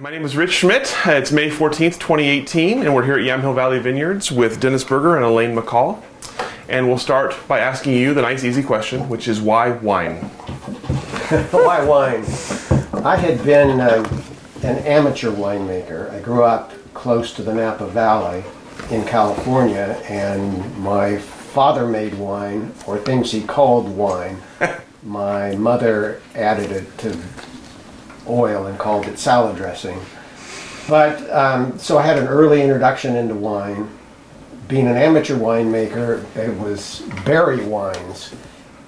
My name is Rich Schmidt. It's May 14th, 2018, and we're here at Yamhill Valley Vineyards with Denis Burger and Elaine McCall. And we'll start by asking you the nice, easy question, which is why wine? Why wine? I had been uh, an amateur winemaker. I grew up close to the Napa Valley in California, and my father made wine, or things he called wine. my mother added it to oil and called it salad dressing. But um, so I had an early introduction into wine. Being an amateur winemaker, it was berry wines.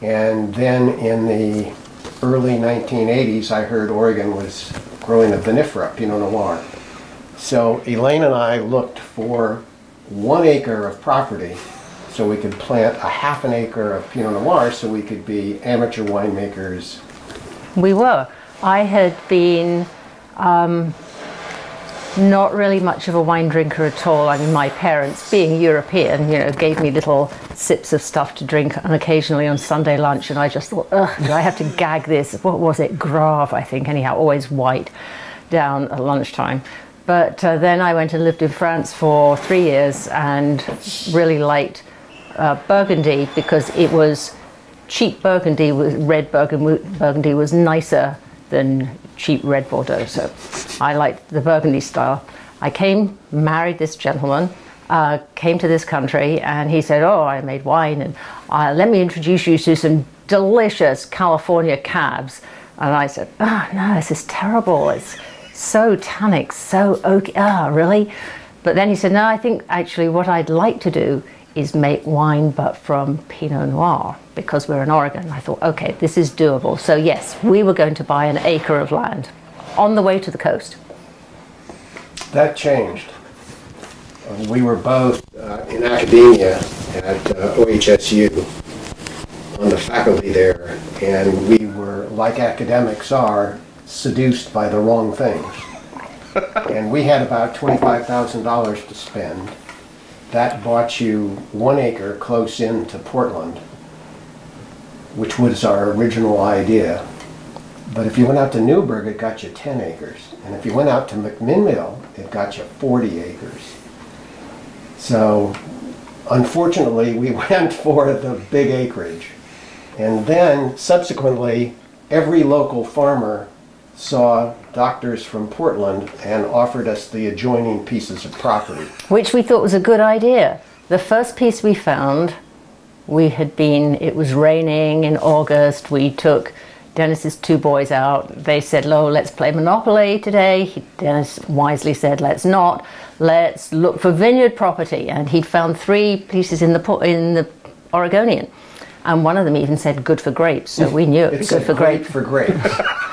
And then in the early 1980s, I heard Oregon was growing a vinifera, Pinot Noir. So Elaine and I looked for one acre of property so we could plant a half an acre of Pinot Noir so we could be amateur winemakers. We were. I had been um, not really much of a wine drinker at all. I mean, my parents, being European, you know, gave me little sips of stuff to drink and occasionally on Sunday lunch, and I just thought, ugh, do I have to gag this? What was it? Graves, I think, anyhow, always white down at lunchtime. But uh, then I went and lived in France for three years and really liked uh, Burgundy because it was cheap Burgundy, red Burgundy, Burgundy was nicer than cheap red Bordeaux. So I liked the Burgundy style. I came, married this gentleman, uh, came to this country, and he said, "Oh, I made wine, and uh, let me introduce you to some delicious California cabs." And I said, "Oh no, this is terrible. It's so tannic, so oaky. Ah, really?" But then he said, "No, I think actually what I'd like to do is make wine, but from Pinot Noir." Because we're in Oregon, I thought, okay, this is doable. So, yes, we were going to buy an acre of land on the way to the coast. That changed. Uh, We were both uh, in academia at uh, OHSU on the faculty there, and we were, like academics are, seduced by the wrong things. And we had about $25,000 to spend. That bought you one acre close in to Portland, which was our original idea. But if you went out to Newberg, it got you 10 acres. And if you went out to McMinnville, it got you 40 acres. So unfortunately, we went for the big acreage. And then subsequently, every local farmer saw doctors from Portland and offered us the adjoining pieces of property. which we thought was a good idea. The first piece we found, we had been, it was raining in August. We took Denis's two boys out. They said, Lo, let's play Monopoly today. He, Dennis wisely said, let's not. Let's look for vineyard property. And he'd found three pieces in the, in the Oregonian. And one of them even said, good for grapes. So we knew it It was good for grapes. for grapes.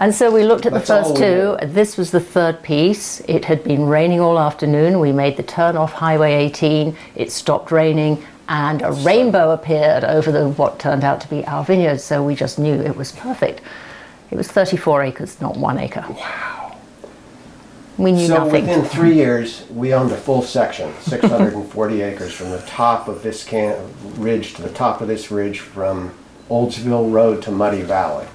And so we looked at the That's all first two. This was the third piece. It had been raining all afternoon. We made the turn off Highway 18. It stopped raining, and a rainbow appeared over the what turned out to be our vineyard. So we just knew it was perfect. It was 34 acres, not one acre. Wow. We knew So nothing. within three years, we owned a full section, 640 acres from the top of this can- ridge to the top of this ridge from Oldsville Road to Muddy Valley.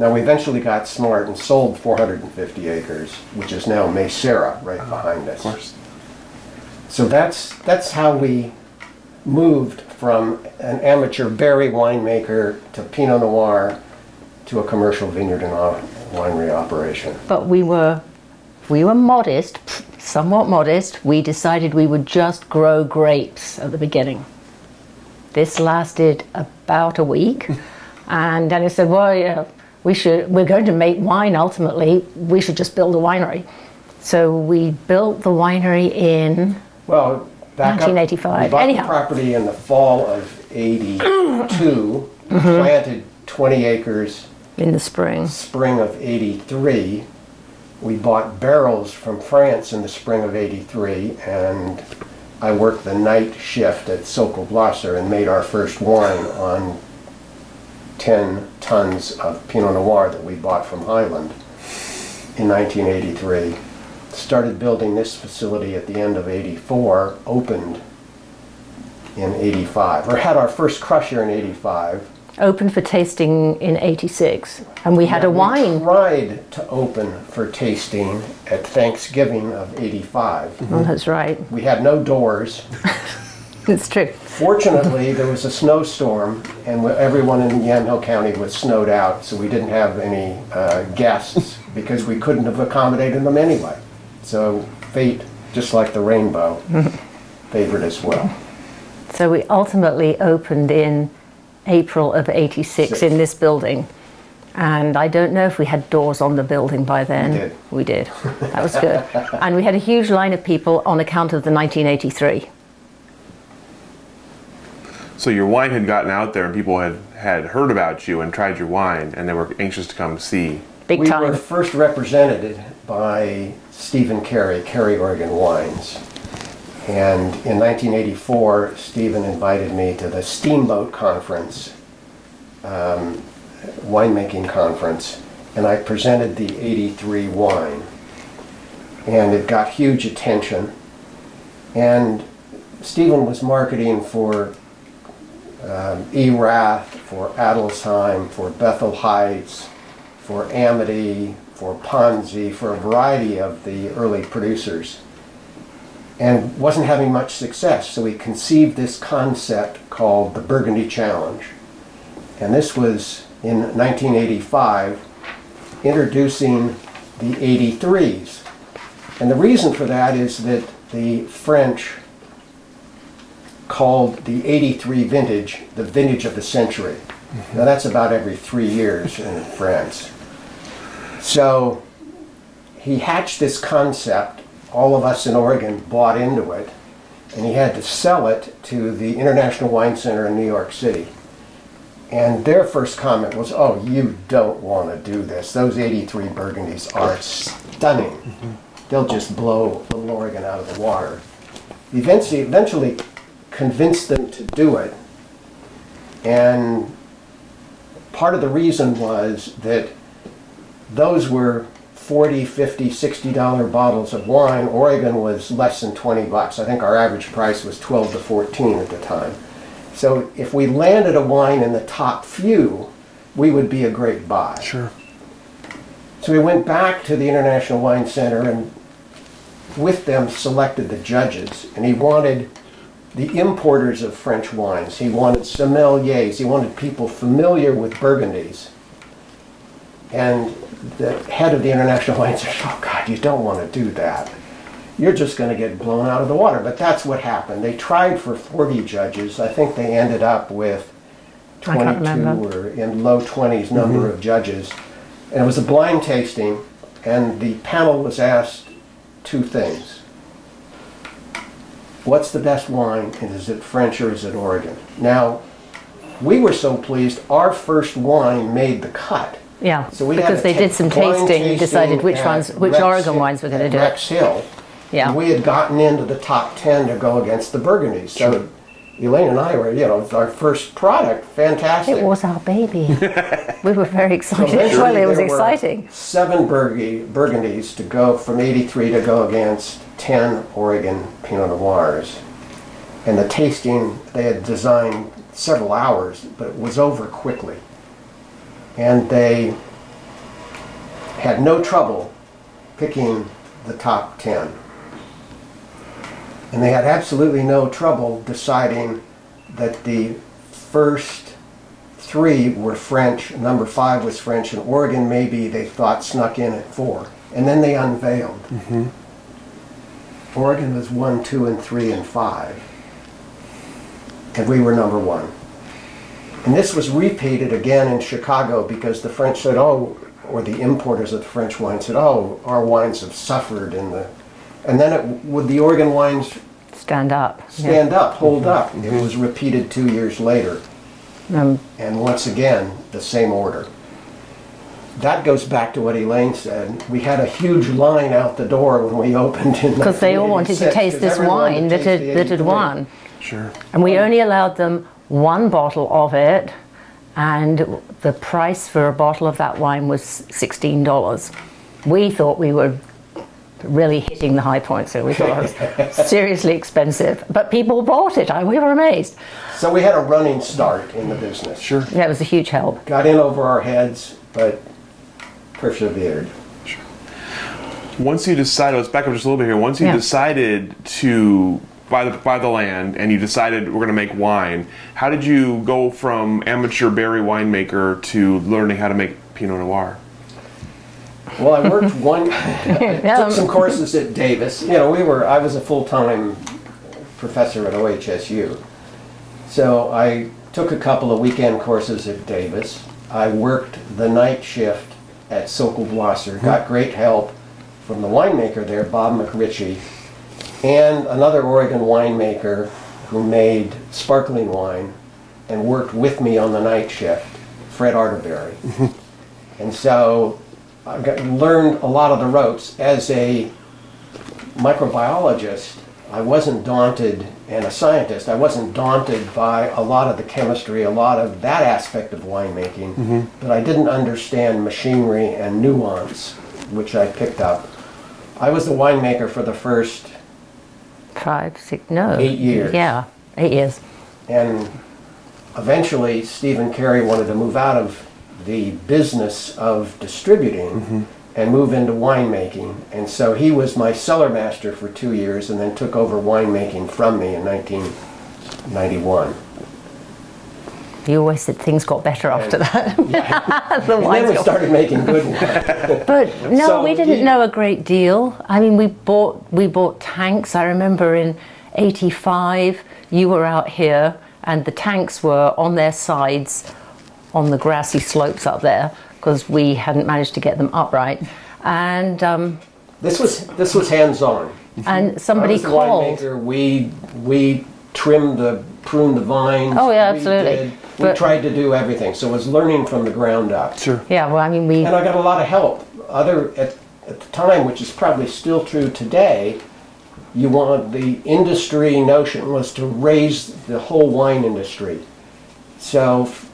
Now, we eventually got smart and sold 450 acres, which is now Maysara, right behind us. Of course. So that's, that's how we moved from an amateur berry winemaker to Pinot Noir to a commercial vineyard and winery operation. but we were we were modest, somewhat modest. We decided we would just grow grapes at the beginning. This lasted about a week, and Denis said, "Well, yeah, we should. We're going to make wine ultimately. We should just build a winery." So we built the winery in Well, back up. 1985. We bought Anyhow. the property in the fall of '82, mm-hmm. planted 20 acres in the spring. spring of '83, we bought barrels from France in the spring of 83 and I worked the night shift at Sokol Blosser and made our first wine on 10 tons of Pinot Noir that we bought from Highland in 1983. Started building this facility at the end of 84, opened in 85, or had our first crusher in 85. Opened for tasting in 86. And we had a wine. We tried to open for tasting at Thanksgiving of 85. Mm-hmm. Oh, that's right. We had no doors. It's true. Fortunately, there was a snowstorm, and everyone in Yamhill County was snowed out, so we didn't have any uh, guests because we couldn't have accommodated them anyway. So fate, just like the rainbow, favored us well. So we ultimately opened in April of 86 Six. in this building. And I don't know if we had doors on the building by then. did. We did. That was good. and we had a huge line of people on account of the 1983. So your wine had gotten out there, and people had had heard about you and tried your wine, and they were anxious to come see. Big we time. were first represented by Stephen Cary, Cary Oregon Wines. And in 1984, Stephen invited me to the Steamboat Conference, um, winemaking conference, and I presented the 83 wine. And it got huge attention. And Stephen was marketing for um, Erath, for Adelsheim, for Bethel Heights, for Amity, for Ponzi, for a variety of the early producers, and wasn't having much success. So he conceived this concept called the Burgundy Challenge. And this was in 1985, introducing the 83s. And the reason for that is that the French called the 83 vintage the vintage of the century. Mm-hmm. Now that's about every three years in France. So he hatched this concept. All of us in Oregon bought into it, and he had to sell it to the International Wine Center in New York City. And their first comment was, "Oh, you don't want to do this. Those 83 Burgundies are stunning. Mm-hmm. They'll just blow Little Oregon out of the water." Eventually, eventually convinced them to do it, and part of the reason was that those were 40 50 60 dollar bottles of wine. Oregon was less than 20 bucks. I think our average price was 12 to 14 at the time. So if we landed a wine in the top few we would be a great buy. Sure. so we went back to the international wine center and with them selected the judges. And he wanted the importers of french wines he wanted sommeliers he wanted people familiar with burgundies and the head of the International Wine said, oh God, you don't want to do that. You're just going to get blown out of the water. But that's what happened. They tried for 40 judges. I think they ended up with 22 or in low 20s number of mm-hmm. judges. And it was a blind tasting, and the panel was asked two things. What's the best wine, is it French or is it Oregon? Now, we were so pleased, our first wine made the cut. Yeah, So we had because they did some tasting and decided which ones, which Rex Oregon Hill- wines were going to do Rex. Hill. Yeah. And we had gotten into the top 10 to go against the Burgundies. So Elaine and I were, you know, our first product, fantastic. It was our baby. we were very excited. Eventually, well, it was exciting. Seven Burgundy, Burgundies to go from 83 to go against 10 Oregon Pinot Noirs. And the tasting, they had designed several hours, but it was over quickly. And they had no trouble picking the top 10. And they had absolutely no trouble deciding that the first three were French, number five was French, and Oregon maybe they thought snuck in at four. And then they unveiled. Mm-hmm. Oregon was one, two, and three, and five. And we were number one. And this was repeated again in Chicago because the French said, oh, or the importers of the French wine said, oh, our wines have suffered in the. And then it, would the Oregon wines Stand up. Yeah. stand up, hold up? It was repeated two years later. Um, And once again, the same order. that goes back to what Elaine said. We had a huge line out the door when we opened in Because they all wanted to 1986, taste 'cause this everyone wanted wine to that taste had, the that had 83. won. Sure. And we only allowed them one bottle of it, and the price for a bottle of that wine was $16. We thought we were really hitting the high point, so we thought it was seriously expensive. But people bought it, and we were amazed. So we had a running start in the business. Sure. Yeah, it was a huge help. Got in over our heads, but persevered. Sure. Once you decided, let's back up just a little bit here. Once you Yeah. decided to buy the buy the land and you decided we're going to make wine, how did you go from amateur berry winemaker to learning how to make Pinot Noir? Well, I worked one, Yeah, took some um, courses at Davis. You know, we were, I was a full-time professor at OHSU. So I took a couple of weekend courses at Davis. I worked the night shift at Sokol Blosser, hmm. got great help from the winemaker there, Bob McRitchie, and another Oregon winemaker who made sparkling wine and worked with me on the night shift, Fred Arterberry. And so I got, learned a lot of the ropes. As a microbiologist, I wasn't daunted, and a scientist, I wasn't daunted by a lot of the chemistry, a lot of that aspect of winemaking, mm-hmm. but I didn't understand machinery and nuance, which I picked up. I was the winemaker for the first, Five, six, no. Eight years. Yeah, eight years. and eventually Stephen Cary wanted to move out of the business of distributing mm-hmm. and move into winemaking. And so he was my cellar master for two years and then took over winemaking from me in 1991. You always said things got better after that. the And then we got started making good wine. But no, So we didn't you- know a great deal. I mean, we bought we bought tanks. I remember in '85, you were out here, and the tanks were on their sides on the grassy slopes up there because we hadn't managed to get them upright. And um, This was this was hands-on. and I somebody was called. winemaker. We we trimmed the pruned the vines. Oh, yeah, we absolutely. did- We But- tried to do everything. So it was learning from the ground up. Sure. Yeah, well, I mean, we And I got a lot of help. Other at, at the time, which is probably still true today, you want the industry notion was to raise the whole wine industry. So f-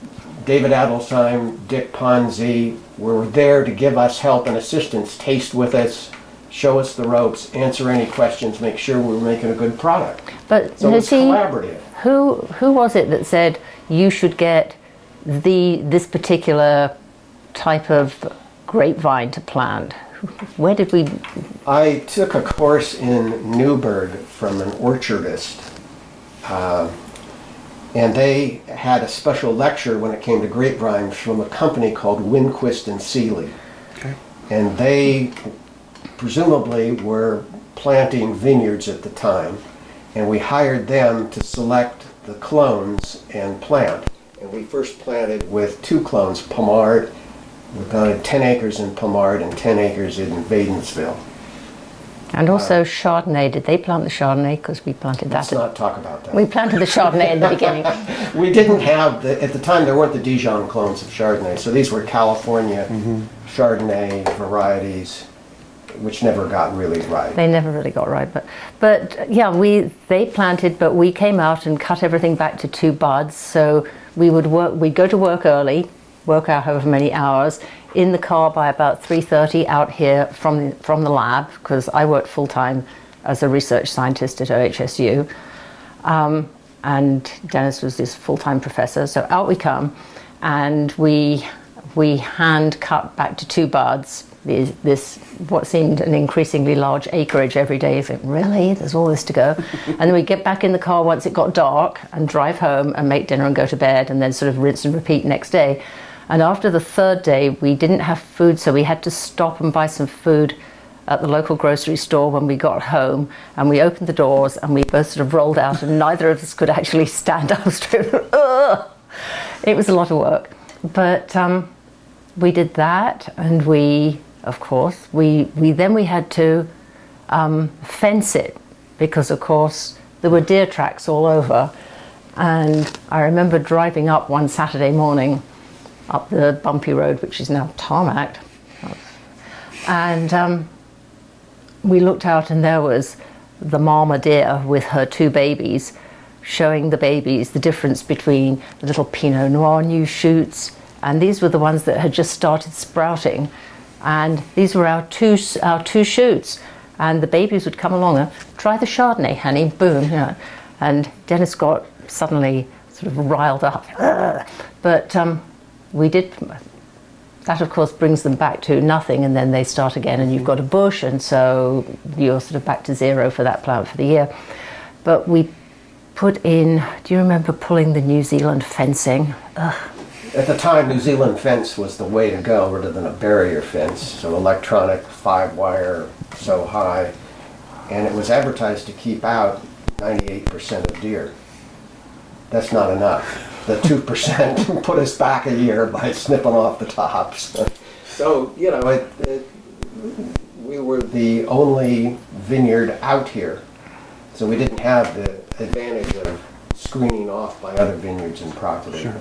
David Adelsheim, Dick Ponzi were there to give us help and assistance, taste with us, show us the ropes, answer any questions, make sure we were making a good product. But So it's collaborative. who who was it that said you should get the this particular type of grapevine to plant? Where did we? I took a course in Newberg from an orchardist, uh, and they had a special lecture when it came to grapevines from a company called Winquist and Seeley. Okay. And they presumably were planting vineyards at the time, and we hired them to select the clones and plant. And we first planted with two clones, Pommard. We planted 10 acres in Pommard and 10 acres in Wädenswil. And also Chardonnay. Did they plant the Chardonnay? Because we planted that Let's that. not talk about that. We planted the Chardonnay in the beginning. We didn't have, the, at the time, there weren't the Dijon clones of Chardonnay, so these were California mm-hmm. Chardonnay varieties, which never got really right. They never really got right, but but yeah, we they planted, but we came out and cut everything back to two buds. So we would work. We'd go to work early, work out however many hours in the car by about three thirty out here from from the lab because I worked full time as a research scientist at OHSU. Um, and Denis was this full-time professor. So out we come, and we we hand cut back to two buds. This, this what seemed an increasingly large acreage every day. You think, really? There's all this to go, and then we get back in the car once it got dark and drive home and make dinner and go to bed, and then sort of rinse and repeat next day. And after the third day, we didn't have food, so we had to stop and buy some food at the local grocery store when we got home and we opened the doors and we both sort of rolled out and neither of us could actually stand up straight. It was a lot of work. But um, we did that and we, of course, we, we then we had to um, fence it because, of course, there were deer tracks all over. And I remember driving up one Saturday morning up the bumpy road, which is now tarmac. And um, we looked out, and there was the mama deer with her two babies, showing the babies the difference between the little Pinot Noir new shoots, and these were the ones that had just started sprouting. And these were our two, our two shoots. And the babies would come along and try the Chardonnay, honey, boom, you know. And Denis got suddenly sort of riled up. But um, we did that of course brings them back to nothing and then they start again and you've got a bush and so you're sort of back to zero for that plant for the year but we put in do you remember pulling the new zealand fencing Ugh. At the time, New Zealand fence was the way to go rather than a barrier fence. So electronic, five wire, so high. And it was advertised to keep out 98% of deer. That's not enough. The 2% put us back a year by snipping off the tops. So, you know, it, it, we were the only vineyard out here. So we didn't have the advantage of screening off by other vineyards and property. Sure.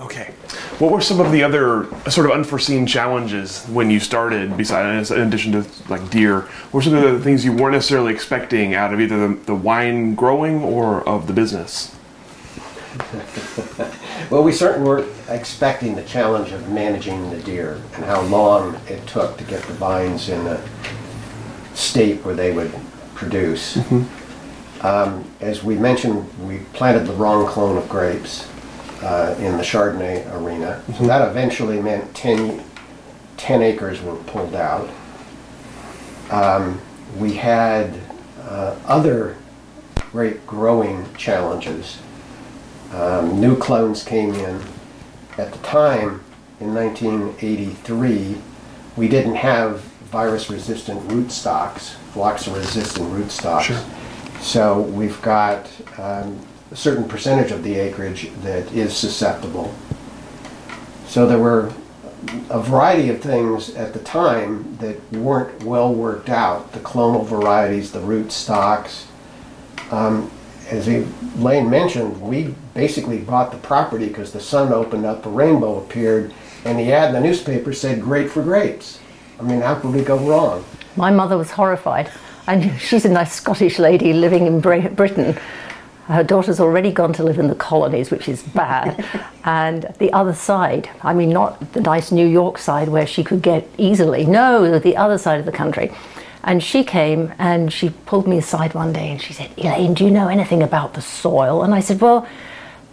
Okay. What were some of the other sort of unforeseen challenges when you started, besides in addition to like deer? What were some of the things you weren't necessarily expecting out of either the, the wine growing or of the business? well, we certainly were expecting the challenge of managing the deer and how long it took to get the vines in a state where they would produce. Mm-hmm. Um, as we mentioned, we planted the wrong clone of grapes uh, in the Chardonnay arena. Mm-hmm. So that eventually meant 10, 10 acres were pulled out. Um, we had uh, other great growing challenges. Um, new clones came in. At the time, in 1983, we didn't have virus-resistant rootstocks, phylloxera-resistant rootstocks. Sure. So we've got um, a certain percentage of the acreage that is susceptible. So there were a variety of things at the time that weren't well worked out. The clonal varieties, the root stocks. Um, as Elaine mentioned, we basically bought the property because the sun opened up, a rainbow appeared, and the ad in the newspaper said "Great for grapes." I mean, how could we go wrong? My mother was horrified, and she's a nice Scottish lady living in Britain. Her daughter's already gone to live in the colonies, which is bad. and the other side, I mean, not the nice New York side where she could get easily, no, the other side of the country. And she came and she pulled me aside one day and she said, Elaine, do you know anything about the soil? And I said, Well,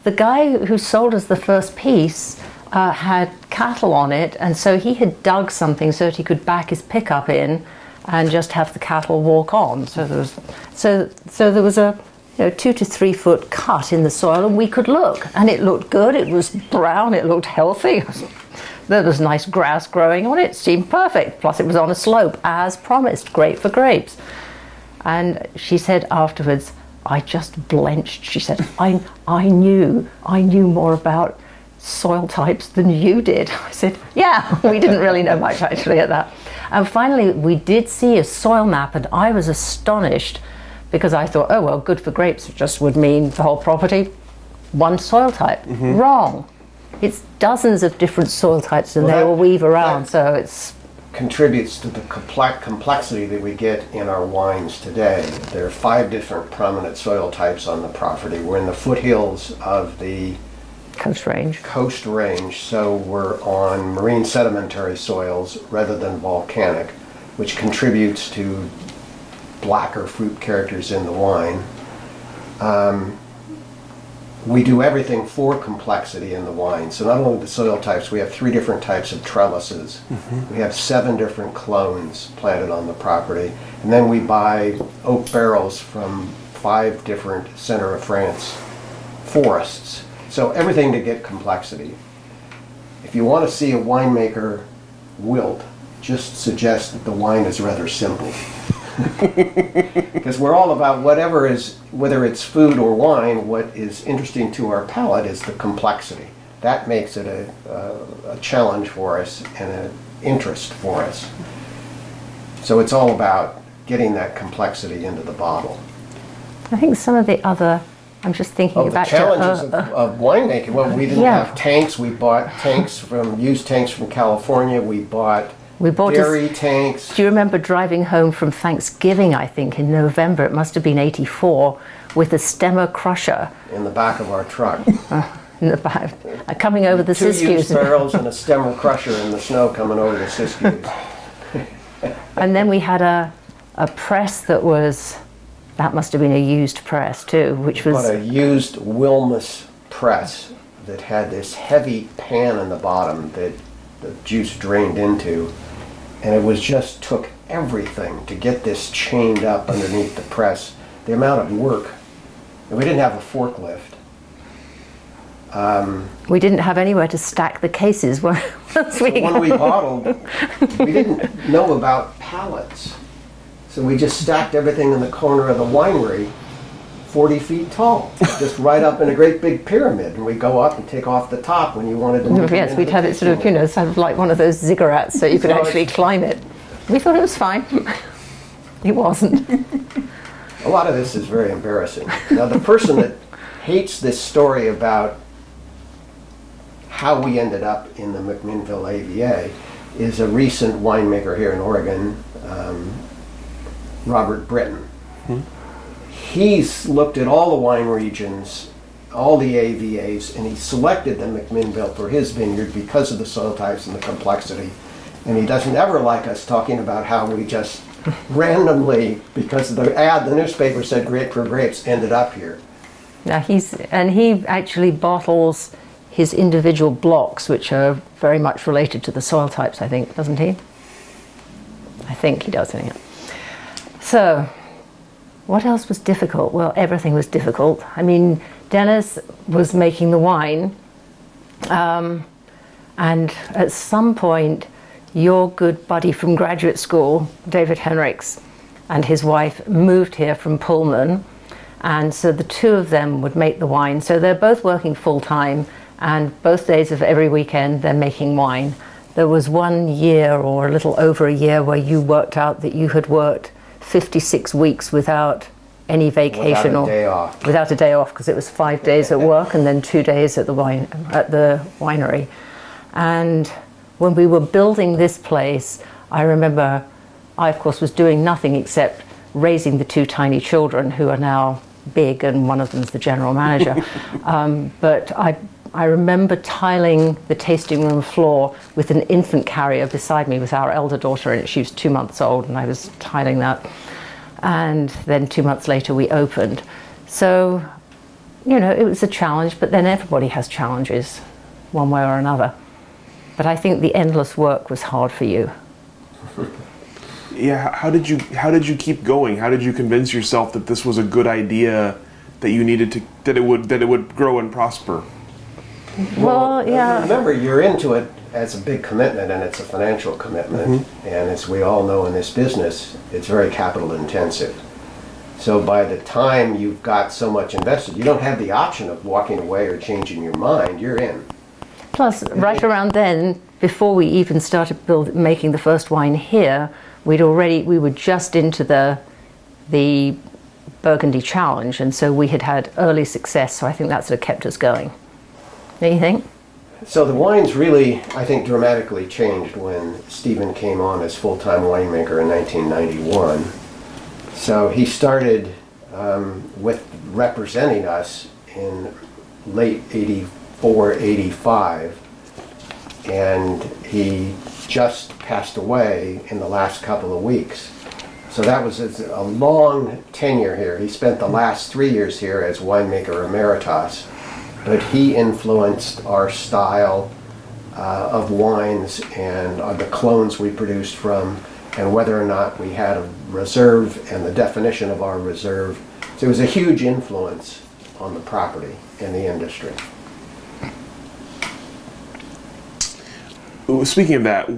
the guy who sold us the first piece uh, had cattle on it, and so he had dug something so that he could back his pickup in and just have the cattle walk on. So there was, so, so there was a you know, two to three foot cut in the soil, and we could look, and it looked good. It was brown. It looked healthy. there was nice grass growing on it. Seemed perfect. Plus, it was on a slope, as promised. Great for grapes. And she said afterwards, I just blenched. She said, I, I knew, I knew more about soil types than you did. I said, Yeah, we didn't really know much actually at that. And finally, we did see a soil map, and I was astonished because I thought, oh, well, good for grapes just would mean the whole property, one soil type. Mm-hmm. Wrong. It's dozens of different soil types and well, they all weave around, so it's. Contributes to the complex complexity that we get in our wines today. There are five different prominent soil types on the property. We're in the foothills of the coast range. Coast range, so we're on marine sedimentary soils rather than volcanic, which contributes to blacker fruit characters in the wine. Um, we do everything for complexity in the wine. So not only the soil types, we have three different types of trellises. Mm-hmm. We have seven different clones planted on the property. And then we buy oak barrels from five different center of France forests. So everything to get complexity. If you want to see a winemaker wilt, just suggest that the wine is rather simple. Because we're all about whatever is, whether it's food or wine, what is interesting to our palate is the complexity. That makes it a, a, a challenge for us and an interest for us. So it's all about getting that complexity into the bottle. I think some of the other I'm just thinking Oh, the back to challenges uh, of, of winemaking. Well, we didn't Yeah. have tanks. We bought tanks from used tanks from California. We bought We bought a- dairy tanks. Do you remember driving home from Thanksgiving, I think, in November? It must have been 84, with a stemmer crusher in the back of our truck. in the back, coming over the Two Siskiyous. barrels and a stemmer crusher in the snow coming over the Siskiyous. And then we had a, a press that was, that must have been a used press too, which was, a used Willmes press that had this heavy pan in the bottom that the juice drained into. And it was just took everything to get this chained up underneath the press. The amount of work. And we didn't have a forklift. we didn't have anywhere to stack the cases once we when we bottled, we didn't know about pallets. So we just stacked everything in the corner of the winery, 40 feet tall, just right up in a great big pyramid. And we go up and take off the top when you wanted to move Yes, we'd have it sort of, you know, sort of like one of those ziggurats so you could So actually climb it. We thought it was fine. it wasn't. A lot of this is very embarrassing. Now, the person that hates this story about how we ended up in the McMinnville AVA is a recent winemaker here in Oregon, um, Robert Brittan. He's looked at all the wine regions, all the AVAs, and he selected the McMinnville for his vineyard because of the soil types and the complexity. And he doesn't ever like us talking about how we just randomly, because the ad, the newspaper said grape for grapes, ended up here. Now he's and he actually bottles his individual blocks, which are very much related to the soil types. I think, doesn't he? I think he does. Anyhow. So, what else was difficult? Well, everything was difficult. I mean, Denis was making the wine, um, and at some point, your good buddy from graduate school, David Henricks, and his wife moved here from Pullman. And so the two of them would make the wine. So they're both working full time, and both days of every weekend they're making wine. There was one year or a little over a year where you worked out that you had worked 56 weeks without any vacation a or day off. without a day off because it was five days at work and then two days at the wine at the winery. And when we were building this place, I remember I of course was doing nothing except raising the two tiny children who are now big and one of them's the general manager. um, but I I remember tiling the tasting room floor with an infant carrier beside me with our elder daughter in it. She was two months old and I was tiling that and then two months later we opened. So, you know, it was a challenge, but then everybody has challenges one way or another. But I think the endless work was hard for you. Yeah, how did you how did you keep going? How did you convince yourself that this was a good idea that you needed to that it would that it would grow and prosper? Well, uh, yeah. Remember, you're into it as a big commitment and it's a financial commitment. Mm-hmm. And as we all know in this business, it's very capital intensive. So by the time you've got so much invested, you don't have the option of walking away or changing your mind. You're in. Plus, mm-hmm. right around then, before we even started build, making the first wine here, we'd already we were just into the the Burgundy Challenge, and so we had had early success. So I think that sort of kept us going. Don't you think? So the wines really, I think, dramatically changed when Stephen came on as full-time winemaker in 1991. So he started um, with representing us in late 84, 85, and he just passed away in the last couple of weeks. So that was a long tenure here. He spent the last three years here as winemaker emeritus, but he influenced our style uh, of wines and uh, the clones we produced from, and whether or not we had a reserve and the definition of our reserve. So it was a huge influence on the property and the industry. Speaking of that,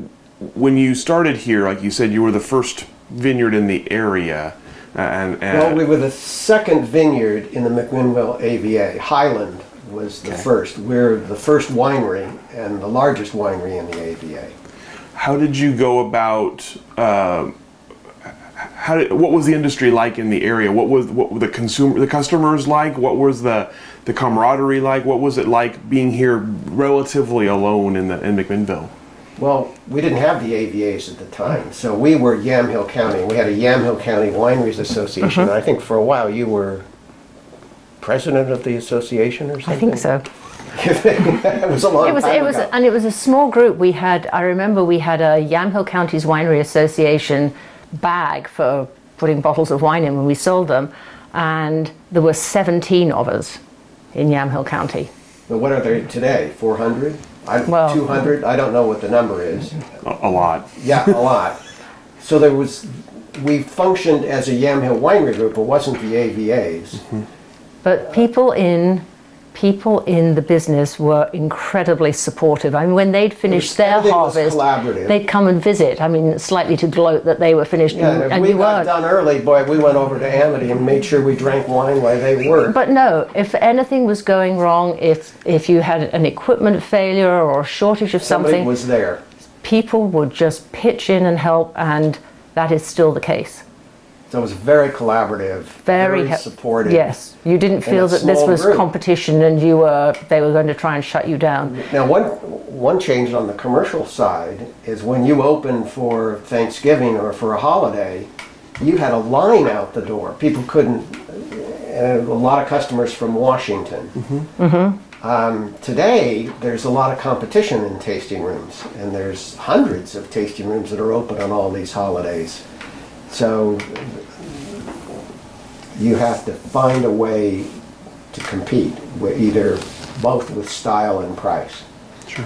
when you started here, like you said, you were the first vineyard in the area, and, and Well, we were the second vineyard in the McMinnville AVA. Highland was the Okay. first. We're the first winery and the largest winery in the AVA. how did you go about? Uh, how did, what was the industry like in the area? What was what were the consumer the customers like? What was the the camaraderie like? What was it like being here relatively alone in the in McMinnville? Well, we didn't have the AVAs at the time, so we were Yamhill County. We had a Yamhill County Wineries Association. Uh-huh. I think for a while you were president of the association or something. I think so. it was a long It was, time it was, ago. and it was a small group. We had, I remember, we had a Yamhill County's Winery Association bag for putting bottles of wine in when we sold them, and there were 17 of us in Yamhill County. But what are they today? 400? I, Well- 200? I don't know what the number is. A, a lot. Yeah, a lot. So there was, we functioned as a Yamhill Winery group. It wasn't the AVAs. Mm-hmm. But people in people in the business were incredibly supportive. I mean, when they'd finished their harvest, they'd come and visit. I mean, slightly to gloat that they were finished, Yeah, and, if and we got weren't. done early, boy, we went over to Amity and made sure we drank wine while they worked. But no, if anything was going wrong, if if you had an equipment failure or a shortage of Somebody something, was there. people would just pitch in and help, and that is still the case. So it was very collaborative, very, he- supportive. Yes, you didn't feel that this was group. competition and you were they were going to try and shut you down. Now, one one change on the commercial side is when you open for Thanksgiving or for a holiday, you had a line out the door. People couldn't, and a lot of customers from Washington. Mm-hmm. Mm-hmm. Um, today, there's a lot of competition in tasting rooms, and there's hundreds of tasting rooms that are open on all these holidays. So you have to find a way to compete, with either both with style and price. Sure.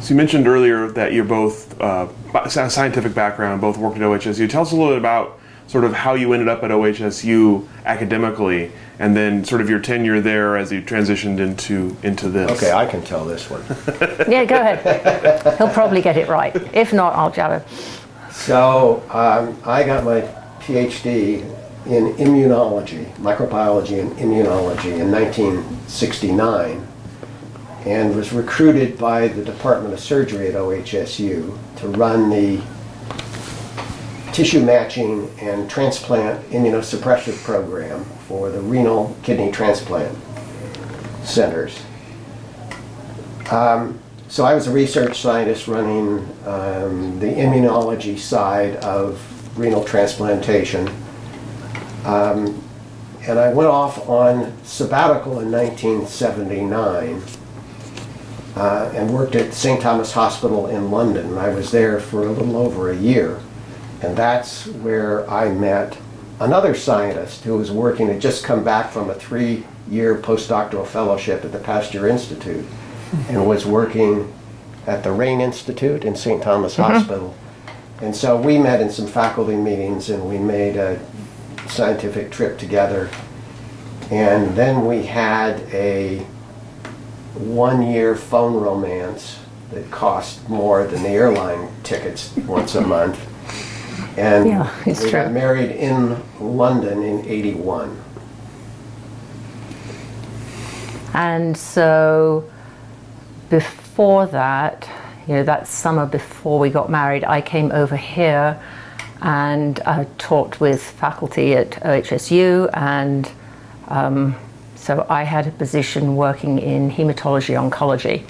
So you mentioned earlier that you're both uh, scientific background, both worked at OHSU. Tell us a little bit about sort of how you ended up at OHSU academically, and then sort of your tenure there as you transitioned into into this. Okay, I can tell this one. Yeah, go ahead. He'll probably get it right. If not, I'll jab him. So um, I got my PhD in immunology, microbiology and immunology in 1969 and was recruited by the Department of Surgery at OHSU to run the tissue matching and transplant immunosuppressive program for the renal kidney transplant centers. Um, so I was a research scientist running um, the immunology side of renal transplantation. Um, and I went off on sabbatical in 1979 uh, and worked at St. Thomas Hospital in London. I was there for a little over a year. And that's where I met another scientist who was working, had just come back from a three year postdoctoral fellowship at the Pasteur Institute and was working at the Rayne Institute in St. Thomas mm-hmm. Hospital. And so we met in some faculty meetings and we made a scientific trip together. And then we had a one year phone romance that cost more than the airline tickets once a month. And Yeah, we got married in London in 81. And so before that, you know, that summer before we got married, I came over here and uh, taught with faculty at OHSU. And um, so I had a position working in hematology oncology.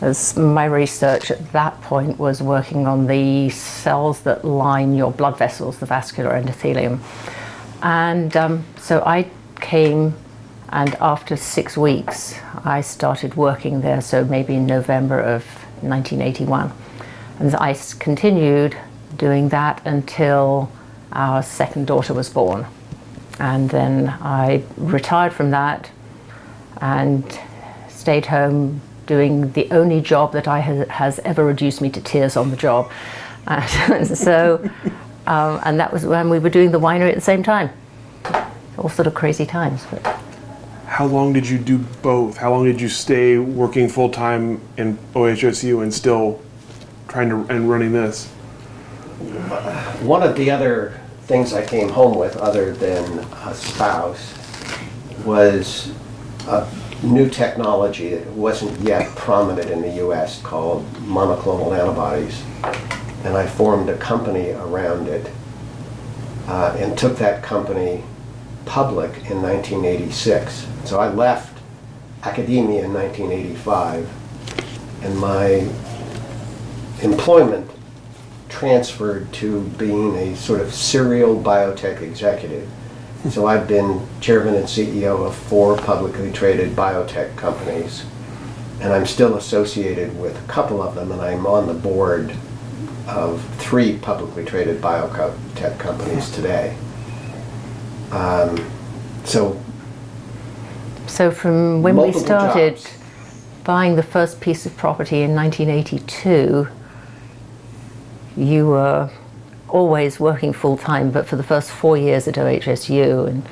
As my research at that point was working on the cells that line your blood vessels, the vascular endothelium. And um, so I came, and after six weeks, I started working there. So maybe in November of 1981. And I continued doing that until our second daughter was born. And then I retired from that and stayed home doing the only job that I has, has ever reduced me to tears on the job. And so, um, and that was when we were doing the winery at the same time. All sort of crazy times. But How long did you do both? How long did you stay working full time in OHSU and still trying to and running this? One of the other things I came home with, other than a spouse, was a new technology that wasn't yet prominent in the US called monoclonal antibodies. And I formed a company around it uh, and took that company public in 1986. So I left academia in 1985, and my employment transferred to being a sort of serial biotech executive. So I've been chairman and CEO of four publicly traded biotech companies, and I'm still associated with a couple of them, and I'm on the board of three publicly traded biotech companies today. Um, so So from when we started jobs. buying the first piece of property in 1982, you were always working full time, but for the first four years at OHSU, and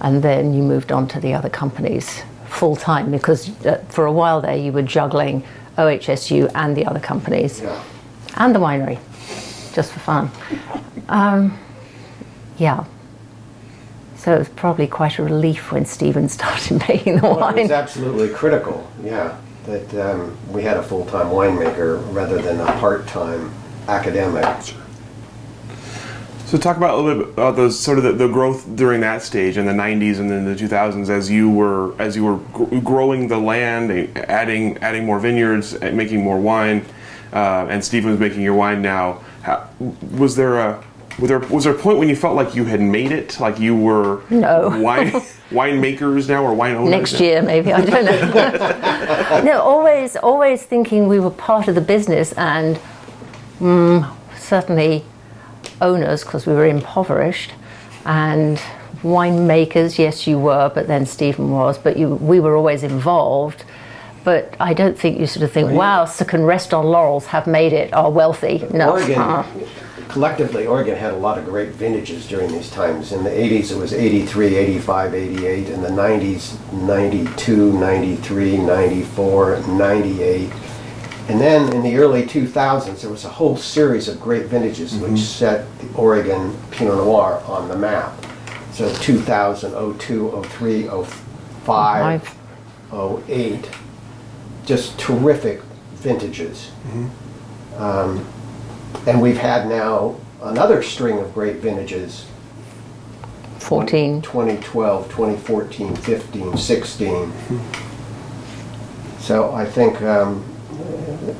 and then you moved on to the other companies full time because uh, for a while there you were juggling OHSU and the other companies yeah. and the winery, just for fun. Um, yeah. So it was probably quite a relief when Stephen started making the Well, it was wine. absolutely critical, yeah, that um, we had a full-time winemaker rather than a part-time academic. So talk about a little bit about those sort of the, the growth during that stage in the 90s and then the 2000s as you were as you were gr- growing the land, adding adding more vineyards, making more wine, uh, and Stephen was making your wine now. How, was there a was there was there a point when you felt like you had made it, like you were No. wine winemakers now or wine owners? Next now? year, maybe I don't know. no, always, always thinking we were part of the business, and mm, certainly owners because we were impoverished, and winemakers. Yes, you were, but then Stephen was. But you, we were always involved. But I don't think you sort of think, wow, so can rest on laurels, have made it, are wealthy. No. Oregon, Uh-uh. Collectively, Oregon had a lot of great vintages during these times. In the 80s, it was 83, 85, 88. In the 90s, 92, 93, 94, 98. And then in the early 2000s, there was a whole series of great vintages which set the Oregon Pinot Noir on the map. So 2000, 02, 03, 05, 08, just terrific vintages. Um, and we've had now another string of great vintages 14. 2012, 2014, 15, 16. So I think um,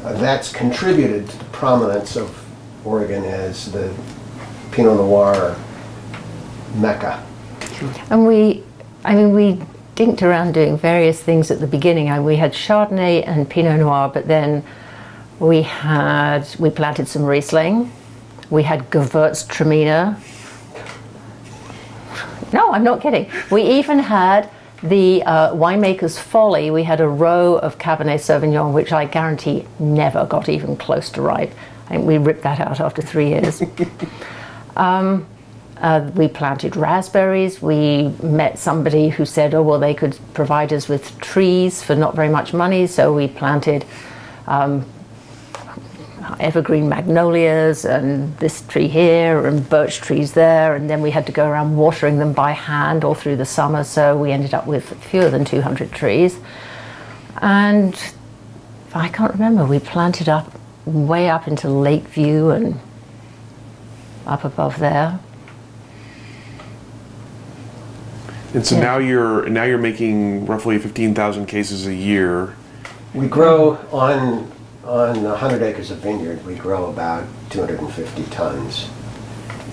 that's contributed to the prominence of Oregon as the Pinot Noir mecca. And we, I mean, we dinked around doing various things at the beginning. And we had Chardonnay and Pinot Noir, but then we had we planted some Riesling. We had Gewürztraminer. No, I'm not kidding. We even had the uh, winemaker's folly. We had a row of Cabernet Sauvignon, which I guarantee never got even close to ripe. I think we ripped that out after three years. Uh, we planted raspberries. We met somebody who said, oh, well, they could provide us with trees for not very much money. So we planted um, evergreen magnolias and this tree here and birch trees there. And then we had to go around watering them by hand all through the summer. So we ended up with fewer than 200 trees. And I can't remember, we planted up way up into Lakeview and up above there. And so Yeah. now you're now you're making roughly 15,000 cases a year. We grow on on 100 acres of vineyard. We grow about 250 tons.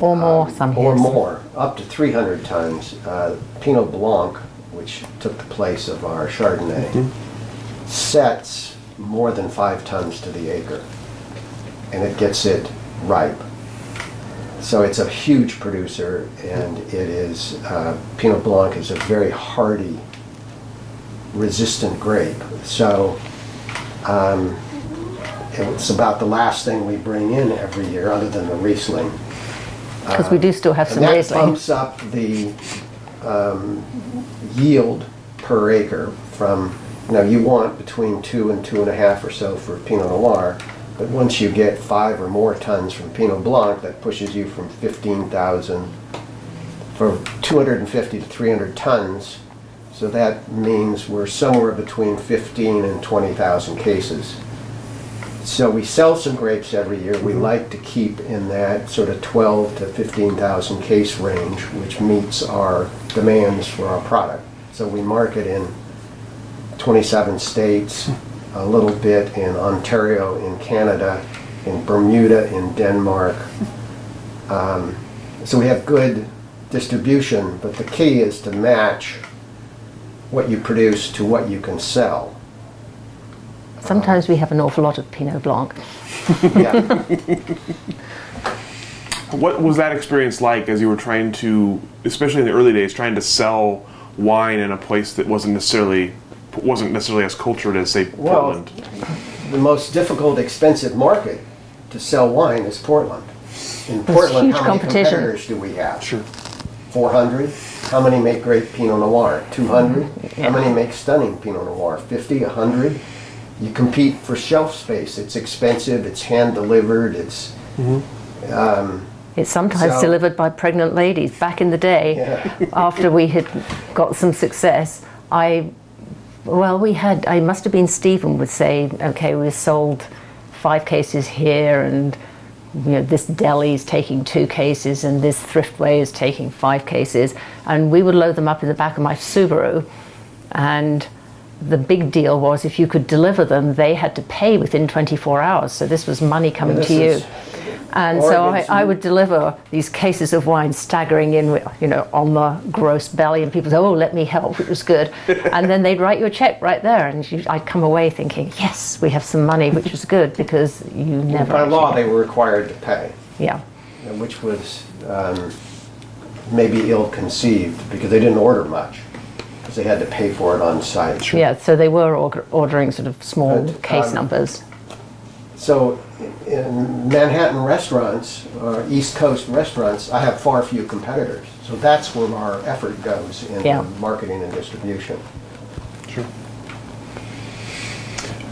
Or more, some or years. more, up to 300 tons. Uh, Pinot Blanc, which took the place of our Chardonnay, sets more than five tons to the acre, and it gets it ripe. So it's a huge producer, and it is uh, Pinot Blanc is a very hardy, resistant grape. So um, it's about the last thing we bring in every year, other than the Riesling. Because we do still have And some that Riesling. bumps up the um, yield per acre from, now you want between two and two and a half or so for Pinot Noir, but once you get five or more tons from Pinot Blanc, that pushes you from 15,000 for 250 to 300 tons. So that means we're somewhere between 15 and 20,000 cases. So we sell some grapes every year. We like to keep in that sort of 12 to 15,000 case range, which meets our demands for our product. So we market in 27 states, a little bit in Ontario, in Canada, in Bermuda, in Denmark. Um, so we have good distribution, but the key is to match what you produce to what you can sell. Sometimes we have an awful lot of Pinot Blanc. What was that experience like as you were trying to, especially in the early days, trying to sell wine in a place that wasn't necessarily wasn't necessarily as cultured as say Well, Portland? the most difficult, expensive market to sell wine is Portland. In Portland, huge how many competition. competitors do we have? Sure. 400? How many make great Pinot Noir? 200? Mm-hmm. How many make stunning Pinot Noir? 50, 100? You compete for shelf space. It's expensive, it's hand delivered, it's, mm-hmm. um, It's sometimes So- delivered by pregnant ladies. Back in the day, Yeah. after we had got some success, I, well, we had, I must have been Stephen would say, okay, we sold five cases here, and you know, this deli is taking two cases, and this thriftway is taking five cases, and we would load them up in the back of my Subaru, and the big deal was if you could deliver them, they had to pay within 24 hours. So this was money coming to you. And so I, I would deliver these cases of wine staggering in, you know, on the gross belly, and people say, "Oh, let me help," which was good. and then they'd write you a check right there, and you, I'd come away thinking, "Yes, we have some money," which was good because you never. by law, they were required to pay. yeah, which was um, maybe ill-conceived because they didn't order much because they had to pay for it on site. yeah. So they were order, ordering sort of small But, case um, numbers. So in Manhattan restaurants, or East Coast restaurants, I have far few competitors. So that's where our effort goes in Yeah. marketing and distribution. Sure.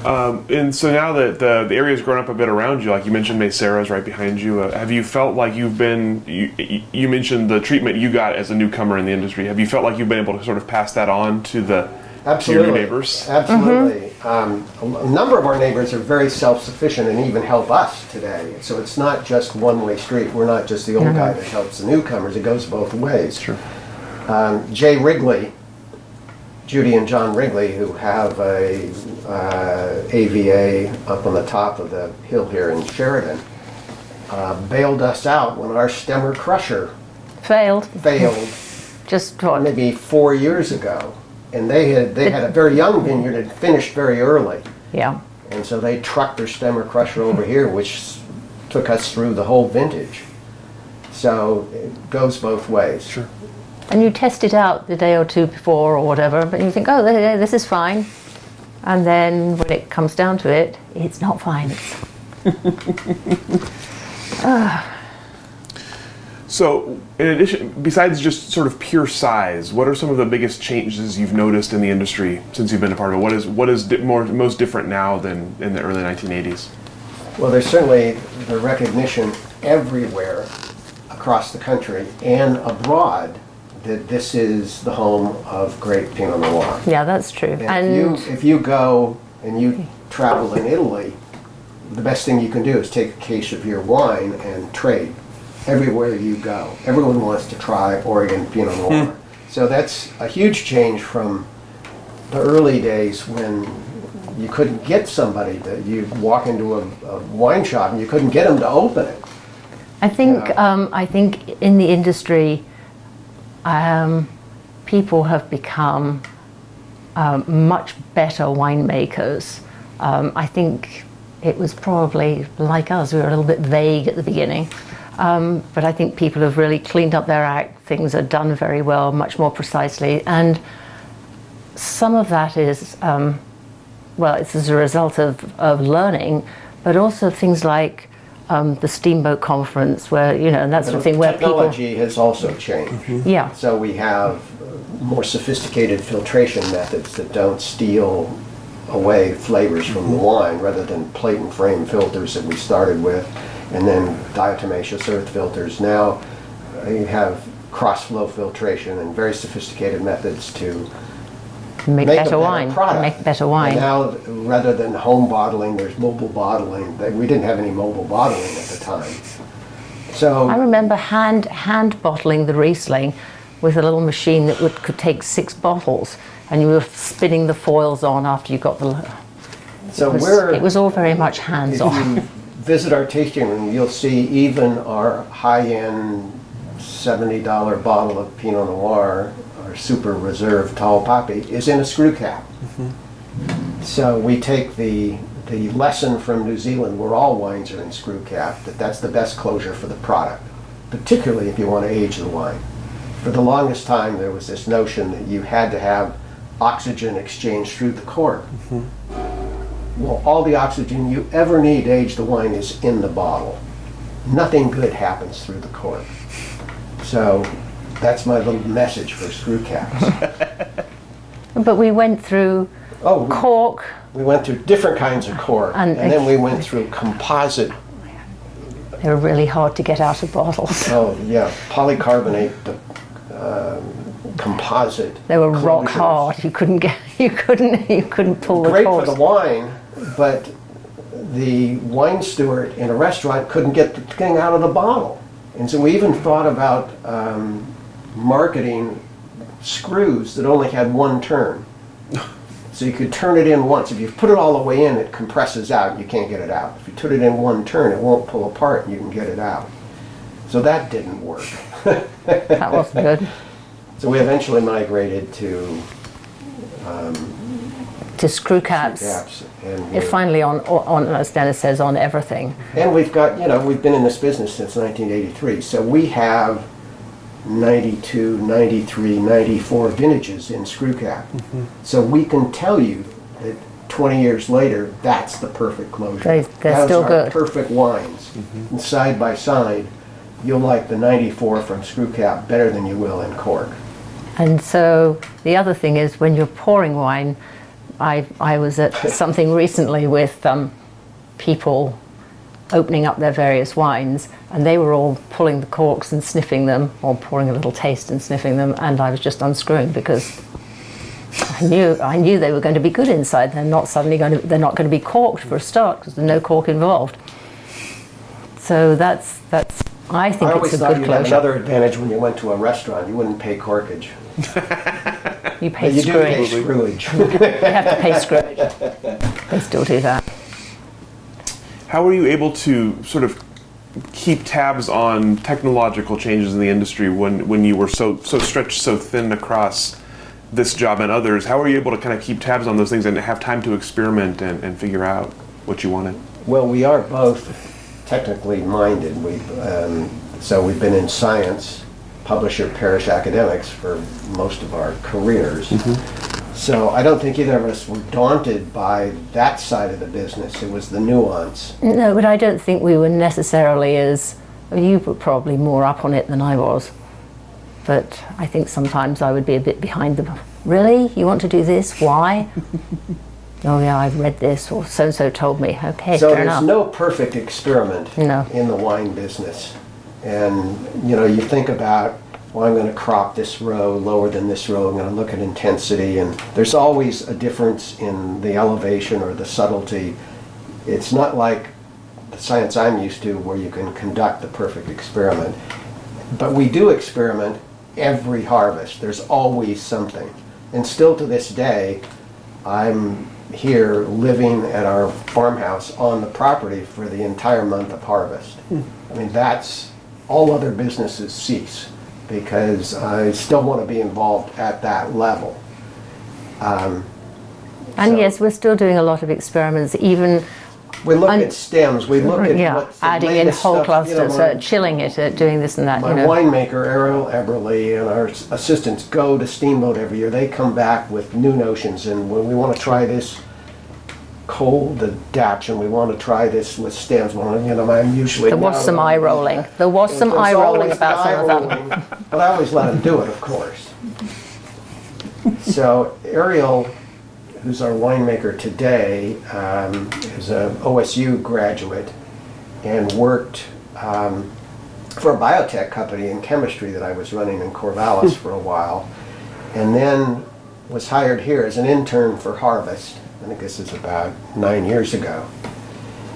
Um, and so now that the, the area's grown up a bit around you, like you mentioned, Maysara's right behind you. Uh, have you felt like you've been? You, you mentioned the treatment you got as a newcomer in the industry. Have you felt like you've been able to sort of pass that on to the to your Absolutely. new neighbors? Absolutely. Um, a a number of our neighbors are very self-sufficient and even help us today. So it's not just one-way street. We're not just the old guy that helps the newcomers. It goes both ways. Sure. Um, Jay Wrigley, Judy and John Wrigley, who have a uh, AVA up on the top of the hill here in Sheridan, uh, bailed us out when our stemmer crusher Failed. failed Just what? maybe four years ago. And they had they had a very young vineyard and finished very early. Yeah. And so they trucked their stemmer crusher over here, which took us through the whole vintage. So it goes both ways. Sure. And you test it out the day or two before or whatever, but you think, oh, th- th- this is fine. And then when it comes down to it, it's not fine. It's, So, in addition, besides just sort of pure size, what are some of the biggest changes you've noticed in the industry since you've been a part of it? What is what is di- more most different now than in the early 1980s? Well, there's certainly the recognition everywhere across the country and abroad that this is the home of great Pinot Noir. yeah, that's true. And, And if, you, if you go and you travel in Italy, the best thing you can do is take a case of your wine and trade everywhere you go. Everyone wants to try Oregon Pinot Noir. So that's a huge change from the early days when you couldn't get somebody to, you walk into a, a wine shop and you couldn't get them to open it. I think Yeah. um, I think in the industry, um, people have become um, much better winemakers. Um, I think it was probably like us; we were a little bit vague at the beginning, um, but I think people have really cleaned up their act. Things are done very well, much more precisely, and some of that is. Um, well, it's as a result of, of learning, but also things like um, the Steamboat Conference, where, you know, and that sort of thing, where people. Technology has also changed. Yeah, So we have more sophisticated filtration methods that don't steal away flavors from the wine rather than plate and frame filters that we started with and then diatomaceous earth filters. Now uh, you have cross flow filtration and very sophisticated methods to Make make, better wine, product. make better wine. And now, rather than home bottling, there's mobile bottling. We didn't have any mobile bottling at the time. So I remember hand hand bottling the Riesling with a little machine that would could take six bottles, and you were spinning the foils on after you got the. so It was, we're it was all very much hands on. visit our tasting room, you'll see even our high-end $70 bottle of Pinot Noir, or super reserve tall poppy, is in a screw cap. Mm-hmm. So we take the, the lesson from New Zealand, where all wines are in screw cap, that that's the best closure for the product, particularly if you want to age the wine. For the longest time, there was this notion that you had to have oxygen exchanged through the cork. Mm-hmm. Well, all the oxygen you ever need to age the wine is in the bottle. Nothing good happens through the cork. So that's my little message for screw caps. But we went through Oh, we- cork. we went through different kinds of cork, And- and then we went through composite. They were really hard to get out of bottles. Oh yeah, polycarbonate, the um, composite. They were rock closures. hard. You couldn't get. You couldn't. You couldn't pull the Great for corks. the wine, but the wine steward in a restaurant couldn't get the thing out of the bottle. And so we even thought about um, marketing screws that only had one turn. So you could turn it in once. If you put it all the way in, it compresses out. You can't get it out. If you put it in one turn, it won't pull apart and you can get it out. So that didn't work. That wasn't good. So we eventually migrated to To screw caps. caps. And It finally on, on as Denis says on everything. And we've got, you know, we've been in this business since 1983, so we have 92, 93, 94 vintages in screw cap. Mm-hmm. So we can tell you that 20 years later, that's the perfect closure. They- they're Those still are good. perfect wines. Mm-hmm. And side by side, you'll like the 94 from screw cap better than you will in cork. And so the other thing is when you're pouring wine, I, I was at something recently with um, people opening up their various wines, and they were all pulling the corks and sniffing them, or pouring a little taste and sniffing them, and I was just unscrewing because I knew I knew they were going to be good inside. They're not suddenly going to they're not going to be corked for a start because there's no cork involved. So that's that's I think I it's always a thought good you'd have closure. another advantage when you went to a restaurant, you wouldn't pay corkage. You pay But you do pay screwage. screwage. You have to pay screwage. They still do that. How were you able to sort of keep tabs on technological changes in the industry when, when you were so so stretched so thin across this job and others? How were you able to kind of keep tabs on those things and have time to experiment and, and figure out what you wanted? Well, we are both technically minded. We, um, so we've been in science, publisher parish academics for most of our careers. Mm-hmm. So I don't think either of us were daunted by that side of the business. It was the nuance. No, but I don't think we were necessarily as. You were probably more up on it than I was. But I think sometimes I would be a bit behind the. Really? You want to do this? Why? oh, yeah, I've read this, or so and so told me. Okay, So fair there's enough. no perfect experiment No. in the wine business. And, you know, you think about, well, I'm going to crop this row lower than this row, I'm going to look at intensity, and there's always a difference in the elevation or the subtlety. It's not like the science I'm used to where you can conduct the perfect experiment. But we do experiment every harvest. There's always something. And still to this day, I'm here living at our farmhouse on the property for the entire month of harvest. Hmm. I mean, that's, all other businesses cease because I still want to be involved at that level. and so- yes, we're still doing a lot of experiments, even We look at stems, we look at yeah, adding in whole stuff, you know, clusters, my- uh, chilling it, uh, doing this and that. My you know. winemaker, Ariel Eberly, and our assistants go to Steamboat every year. They come back with new notions, and when we want to try this cold, and we want to try this with stems, well, you know, I'm usually. There was some eye rolling. There was some eye rolling about some of them. But I always let them do it, of course. So Ariel, who's our winemaker today, um, is a OSU graduate and worked um, for a biotech company in chemistry that I was running in Corvallis for a while. And then was hired here as an intern for Harvest. I think this is about nine years ago.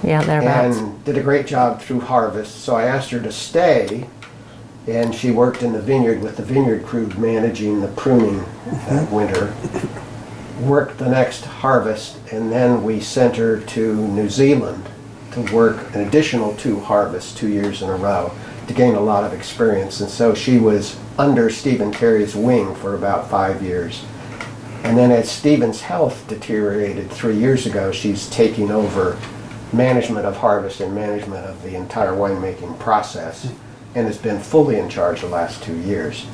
Yeah, thereabouts. and did a great job through harvest. So I asked her to stay, and she worked in the vineyard with the vineyard crew managing the pruning that mm-hmm. winter. Worked the next harvest, and then we sent her to New Zealand to work an additional two harvests, two years in a row, to gain a lot of experience. And so she was under Stephen Cary's wing for about five years. And then as Stephen's health deteriorated three years ago, she's taking over management of harvest and management of the entire winemaking process and has been fully in charge the last two years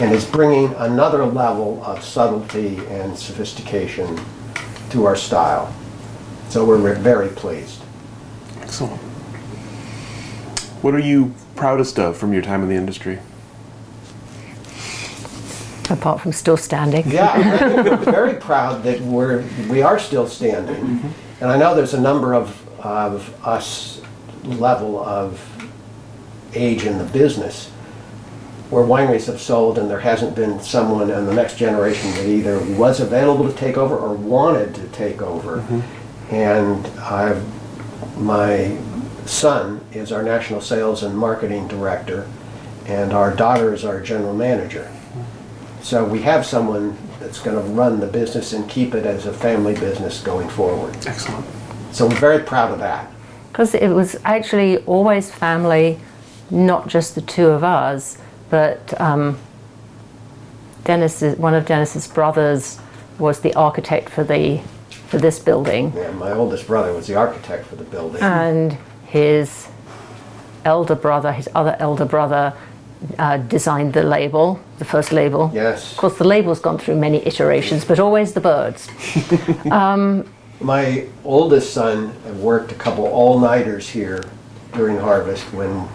and is bringing another level of subtlety and sophistication to our style. So we're very pleased. Excellent. What are you proudest of from your time in the industry? Apart from still standing. Yeah, very proud that we're, we are still standing. And I know there's a number of, of us level of age in the business where wineries have sold and there hasn't been someone in the next generation that either was available to take over or wanted to take over. And I've, my son is our national sales and marketing director, and our daughter is our general manager. So we have someone that's going to run the business and keep it as a family business going forward. Excellent. So we're very proud of that. Because it was actually always family, not just the two of us, but um, Denis, one of Denis's brothers, was the architect for the for this building, Yeah, my oldest brother was the architect for the building. and his elder brother, his other elder brother, uh, designed the label, the first label. Yes. Of course, the label's gone through many iterations, but always the birds. Um, my oldest son worked a couple all-nighters here during harvest when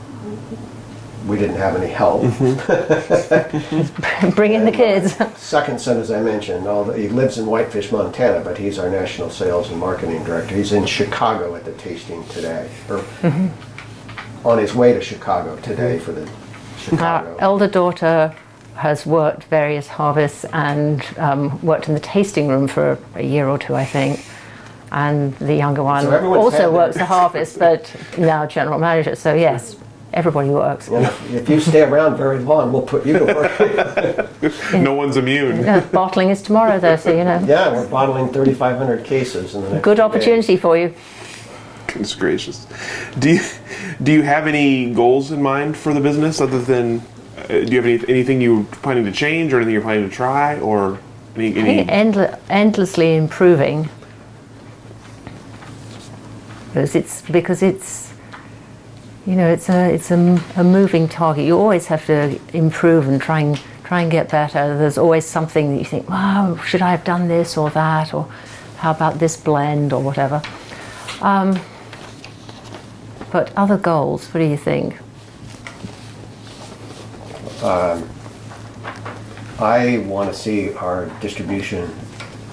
we didn't have any help. Mm-hmm. Bring in the kids. Second son, as I mentioned, although he lives in Whitefish, Montana, but he's our national sales and marketing director. He's in Chicago at the tasting today, or mm-hmm. on his way to Chicago today for the Our elder daughter has worked various harvests and um, worked in the tasting room for a year or two, I think. And the younger one So also works the harvest, but now general manager. So yes, everybody works. And if, if you stay around very long, we'll put you to work. No one's immune. Yeah, bottling is tomorrow, though, so you know, yeah, we're bottling 3,500 cases in the next. good few opportunity for you. Goodness gracious. Do you do you have any goals in mind for the business other than uh, do you have any, anything you're planning to change or anything you're planning to try or any, I think any endle- endlessly improving because it's because it's you know it's a it's a, a moving target. You always have to improve and try and try and get better. There's always something that you think, wow, should I have done this or that, or how about this blend or whatever. Um, but other goals, what do you think? Um, I want to see our distribution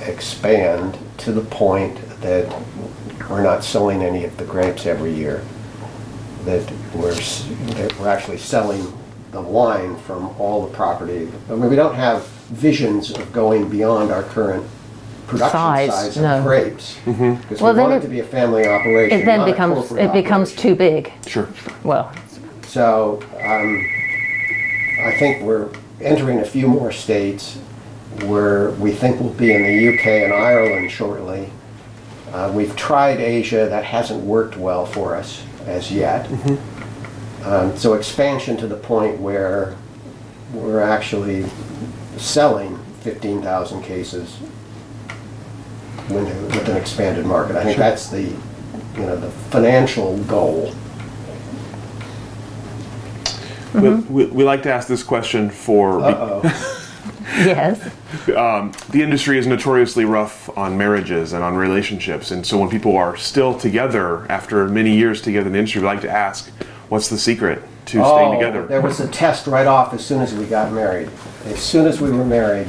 expand to the point that we're not selling any of the grapes every year. That we're, that we're actually selling the wine from all the property. I mean, we don't have visions of going beyond our current production Size, size no. grapes. Because Well, we then want it it- to be a family operation, It then not becomes corporate it becomes operation. too big. sure Well, So um, I think we're entering a few more states where we think we'll be in the UK and Ireland shortly. Uh, We've tried Asia, that hasn't worked well for us as yet. Um, So expansion to the point where we're actually selling 15,000 cases with with an expanded market. I think that's the, you know, the financial goal. we, we, we like to ask this question for Uh-oh. yes. um, the industry is notoriously rough on marriages and on relationships and so when people are still together after many years together in the industry we like to ask what's the secret to staying Oh, together There was a test right off as soon as we got married. As soon as we were married,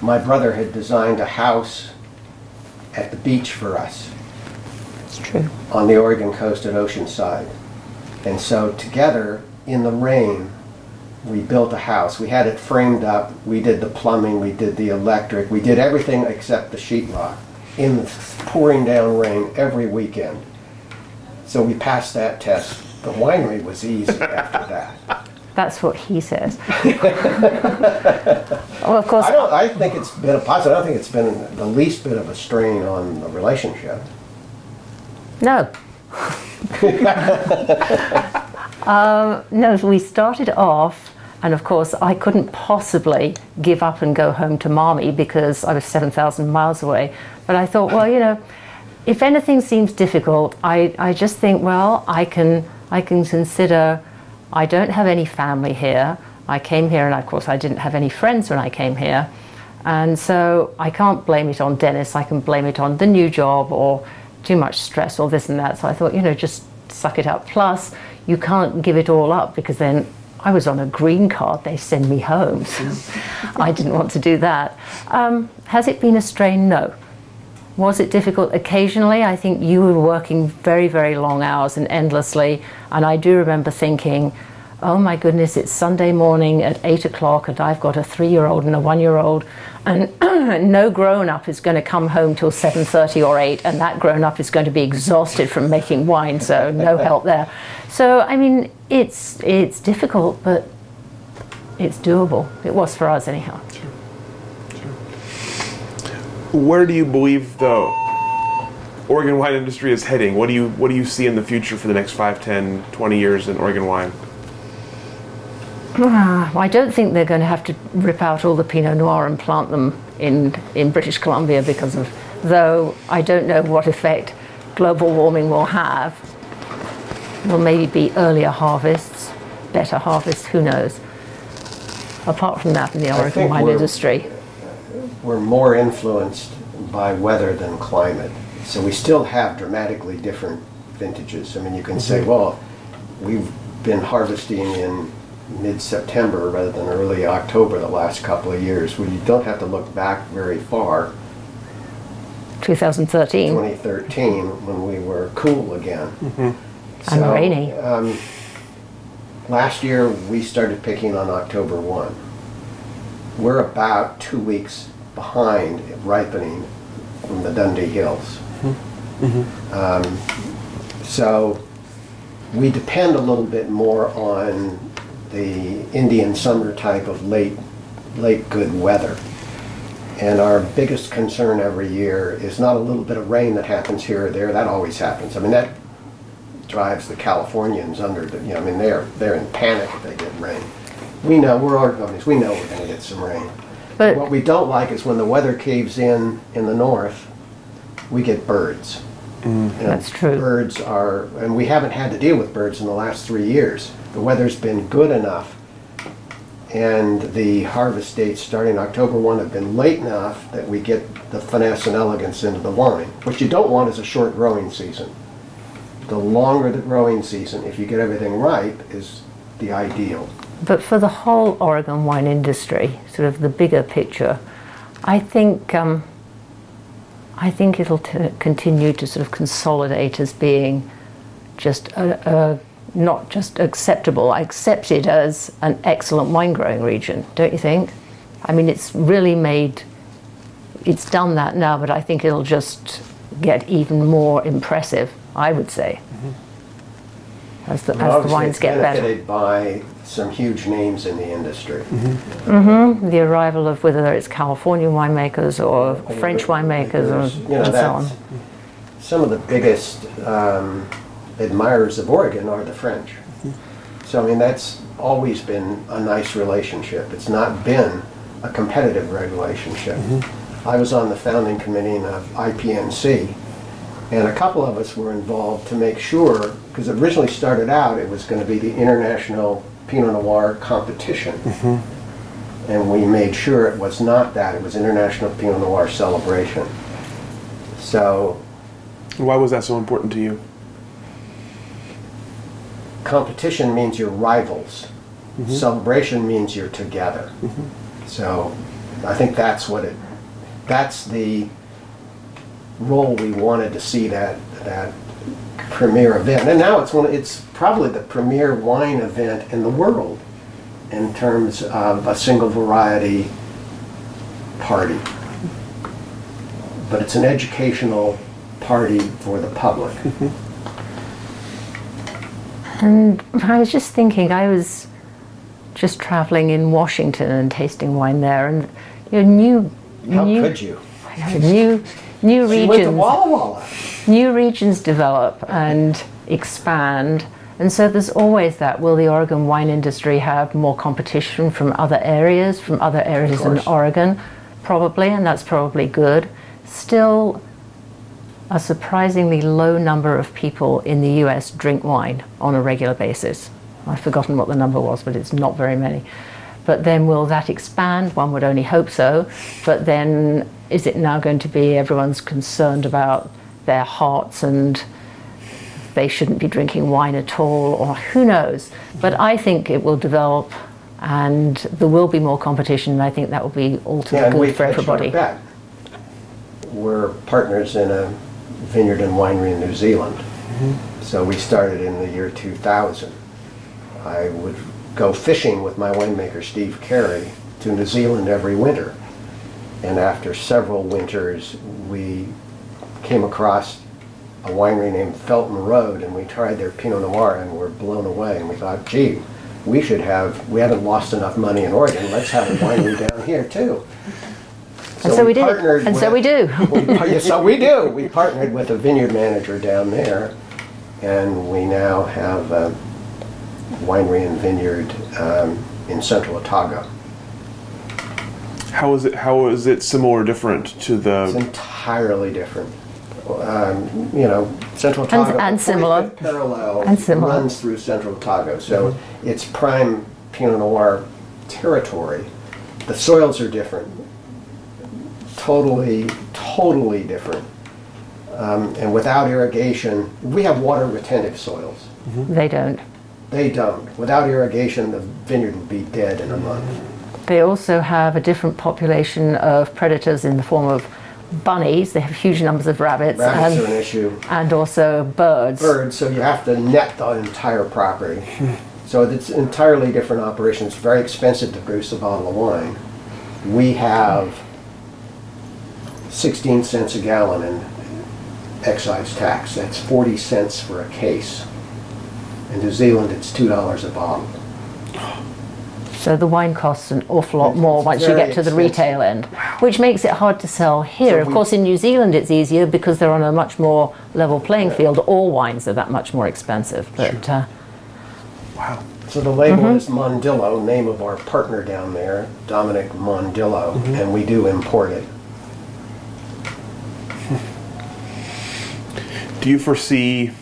my brother had designed a house at the beach for us It's true. on the Oregon coast at Oceanside. And so together in the rain, we built a house. We had it framed up. We did the plumbing. We did the electric. We did everything except the sheetrock in the pouring down rain every weekend. So we passed that test. The winery was easy after that. That's what he says. well, of course, I don't. I think it's been a positive. I don't think it's been the least bit of a strain on the relationship. no. um, no, we started off, and of course, I couldn't possibly give up and go home to Mommy because I was 7,000 miles away. But I thought, well, you know, if anything seems difficult, I, I just think, well, I can, I can consider I don't have any family here. I came here, and of course, I didn't have any friends when I came here. And so I can't blame it on Denis. I can blame it on the new job or too much stress or this and that. So I thought, you know, just suck it up. Plus, you can't give it all up because then I was on a green card. They send me home. So I didn't want to do that. Um, has it been a strain? No. Was it difficult? Occasionally, I think you were working very, very long hours and endlessly. And I do remember thinking, oh my goodness, it's Sunday morning at eight o'clock, and I've got a three-year-old and a one-year-old, and no grown-up is going to come home till seven thirty or eight, and that grown-up is going to be exhausted from making wine, so no help there. So I mean, it's it's difficult, but it's doable. It was for us anyhow. Where do you believe the Oregon wine industry is heading? What do you what do you see in the future for the next 5, 10, 20 years in Oregon wine? Ah, I don't think they're going to have to rip out all the Pinot Noir and plant them in, in British Columbia because of, though I don't know what effect global warming will have. Will maybe be earlier harvests, better harvests, who knows. Apart from that in the Oregon wine industry. We're more influenced by weather than climate. So we still have dramatically different vintages. I mean, you can say, well, we've been harvesting in mid-September rather than early October the last couple of years. Well, you don't have to look back very far, 2013. 2013, when we were cool again. And So, rainy. um, Last year, we started picking on October 1. We're about two weeks behind ripening from the Dundee Hills. Um, So we depend a little bit more on the Indian summer type of late, late good weather. And our biggest concern every year is not a little bit of rain that happens here or there, that always happens. I mean, that drives the Californians under, the you know, I mean, they're, they're in panic if they get rain. We know, we're our companies, we know we're gonna get some rain. But- What we don't like is when the weather caves in in the north, we get birds. Mm. You know, That's true. Birds are, and we haven't had to deal with birds in the last three years. The weather's been good enough, and the harvest dates starting October 1 have been late enough that we get the finesse and elegance into the wine. What you don't want is a short growing season. The longer the growing season, if you get everything ripe, is the ideal. But for the whole Oregon wine industry, sort of the bigger picture, I think um, I think it'll t- continue to sort of consolidate as being just a, a, not just acceptable, accepted as an excellent wine growing region, don't you think? I mean, it's really made, it's done that now, but I think it'll just get even more impressive, I would say, as the, as the wines get better. by some huge names in the industry. the arrival of whether it's California winemakers or French winemakers or, You know, and so on. some of the biggest um, admirers of Oregon are the French. So, I mean, that's always been a nice relationship. It's not been a competitive relationship. I was on the founding committee of IPNC, and a couple of us were involved to make sure, because it originally started out, it was going to be the International Pinot Noir competition. Mm-hmm. And we made sure it was not that, it was International Pinot Noir celebration. So Why was that so important to you? competition means you're rivals. Mm-hmm. Celebration means you're together. Mm-hmm. So I think that's what it, that's the role we wanted to see that, that premier event. And now it's one, it's probably the premier wine event in the world. in terms of a single variety party. But it's an educational party for the public. And I was just thinking, I was just traveling in Washington and tasting wine there, and you know, new, How new, could you? new, new regions. She went to Walla Walla. New regions develop and expand, and so there's always that. Will the Oregon wine industry have more competition from other areas, from other areas in. Oregon? Probably, and that's probably good. Still, a surprisingly low number of people in the US drink wine on a regular basis. I've forgotten what the number was, but it's not very many. But then will that expand? One would only hope so. But then is it now going to be everyone's concerned about their hearts and they shouldn't be drinking wine at all, or who knows? But I think it will develop and there will be more competition, and I think that will be all to Yeah, the and we good for hedged everybody. bet. We're partners in a vineyard and winery in New Zealand. Mm-hmm. So we started in the year 2000. I would go fishing with my winemaker Steve Cary to New Zealand every winter. And after several winters, we came across a winery named Felton Road and we tried their Pinot Noir and were blown away. And we thought, gee, we should have, we haven't lost enough money in Oregon, let's have a winery down here too. And so we did. partnered And so we do. we- yeah, So we do. We partnered with a vineyard manager down there and we now have a winery and vineyard um, in central Otago. How is it? How is it similar or different to the? It's the? entirely different. Um, you know, Central Otago. and the similar. Parallel And similar. runs through Central Otago, so it's prime Pinot Noir territory. The soils are different, totally, totally different. Um, and without irrigation, we have water retentive soils. They don't. They don't. Without irrigation, the vineyard would be dead in a month. They also have a different population of predators in the form of bunnies. They have huge numbers of rabbits, Rabbits are an and, issue. and also birds. birds, so you have to net the entire property. So it's an entirely different operation. It's very expensive to produce a bottle of wine. We have 16 cents a gallon in excise tax. That's 40 cents for a case. In New Zealand, it's $2 a bottle. So the wine costs an awful lot It's more once you get to the retail end, which makes it hard to sell here. So of course, in New Zealand, it's easier because they're on a much more level playing field. All wines are that much more expensive. But uh, Wow. So the label is Mondillo, name of our partner down there, Dominic Mondillo, and we do import it. Do you foresee?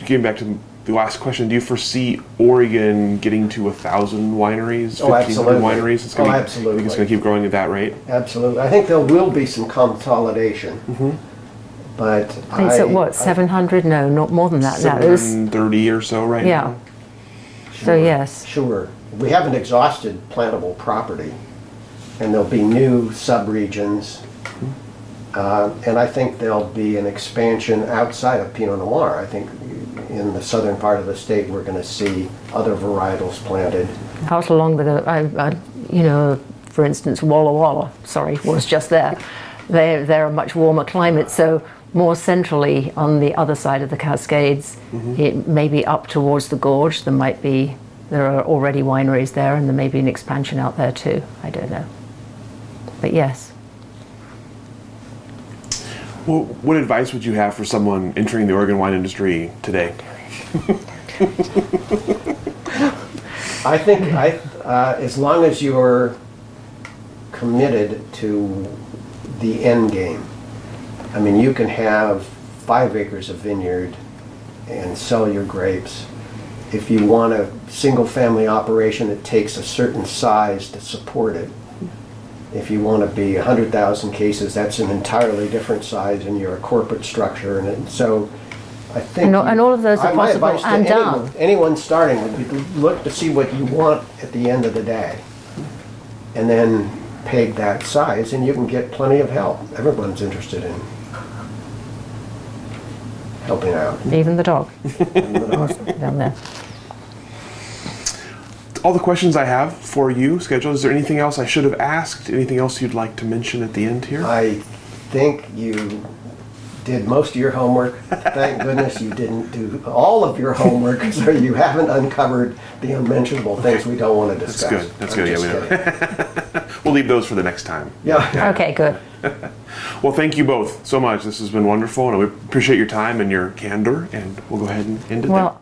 Getting back to the last question, do you foresee Oregon getting to a thousand wineries, Oh, 1,500 absolutely. wineries? It's gonna Oh, be, absolutely. You think it's going to keep growing at that rate? Absolutely. I think there will be some consolidation. Mm-hmm. But I think it's at what, 700? No, not more than that now. 730 or so right yeah. now. So, yes. Sure. We haven't exhausted plantable property, and there'll be new subregions. Uh, And I think there'll be an expansion outside of Pinot Noir. I think in the southern part of the state, we're going to see other varietals planted. out along with, a, I, I, you know, for instance, Walla Walla, sorry, was just there. They're, they're a much warmer climate, so more centrally on the other side of the Cascades, mm-hmm. it may be up towards the gorge. There might be, there are already wineries there, and there may be an expansion out there too. I don't know. But yes. Well, what advice would you have for someone entering the Oregon wine industry today? I think I, uh, as long as you're committed to the end game, I mean, you can have five acres of vineyard and sell your grapes. If you want a single-family operation, it takes a certain size to support it. If you want to be 100,000 cases, that's an entirely different size and you're a corporate structure. And it- so I think. And all- and all of those are I- my possible advice to and anyone- done. Anyone starting would be to look to see what you want at the end of the day. And then peg that size and you can get plenty of help. Everyone's interested in helping out. Even the dog down there. All the questions I have for you scheduled. Is there anything else I should have asked? Anything else you'd like to mention at the end here? I think you did most of your homework. Thank goodness you didn't do all of your homework, so you haven't uncovered the unmentionable things we don't want to discuss. That's good. That's I'm good. Yeah, we know. We'll leave those for the next time. Yeah. Okay, good. Well, thank you both so much. This has been wonderful, and we appreciate your time and your candor. And we'll go ahead and end it there. Well, I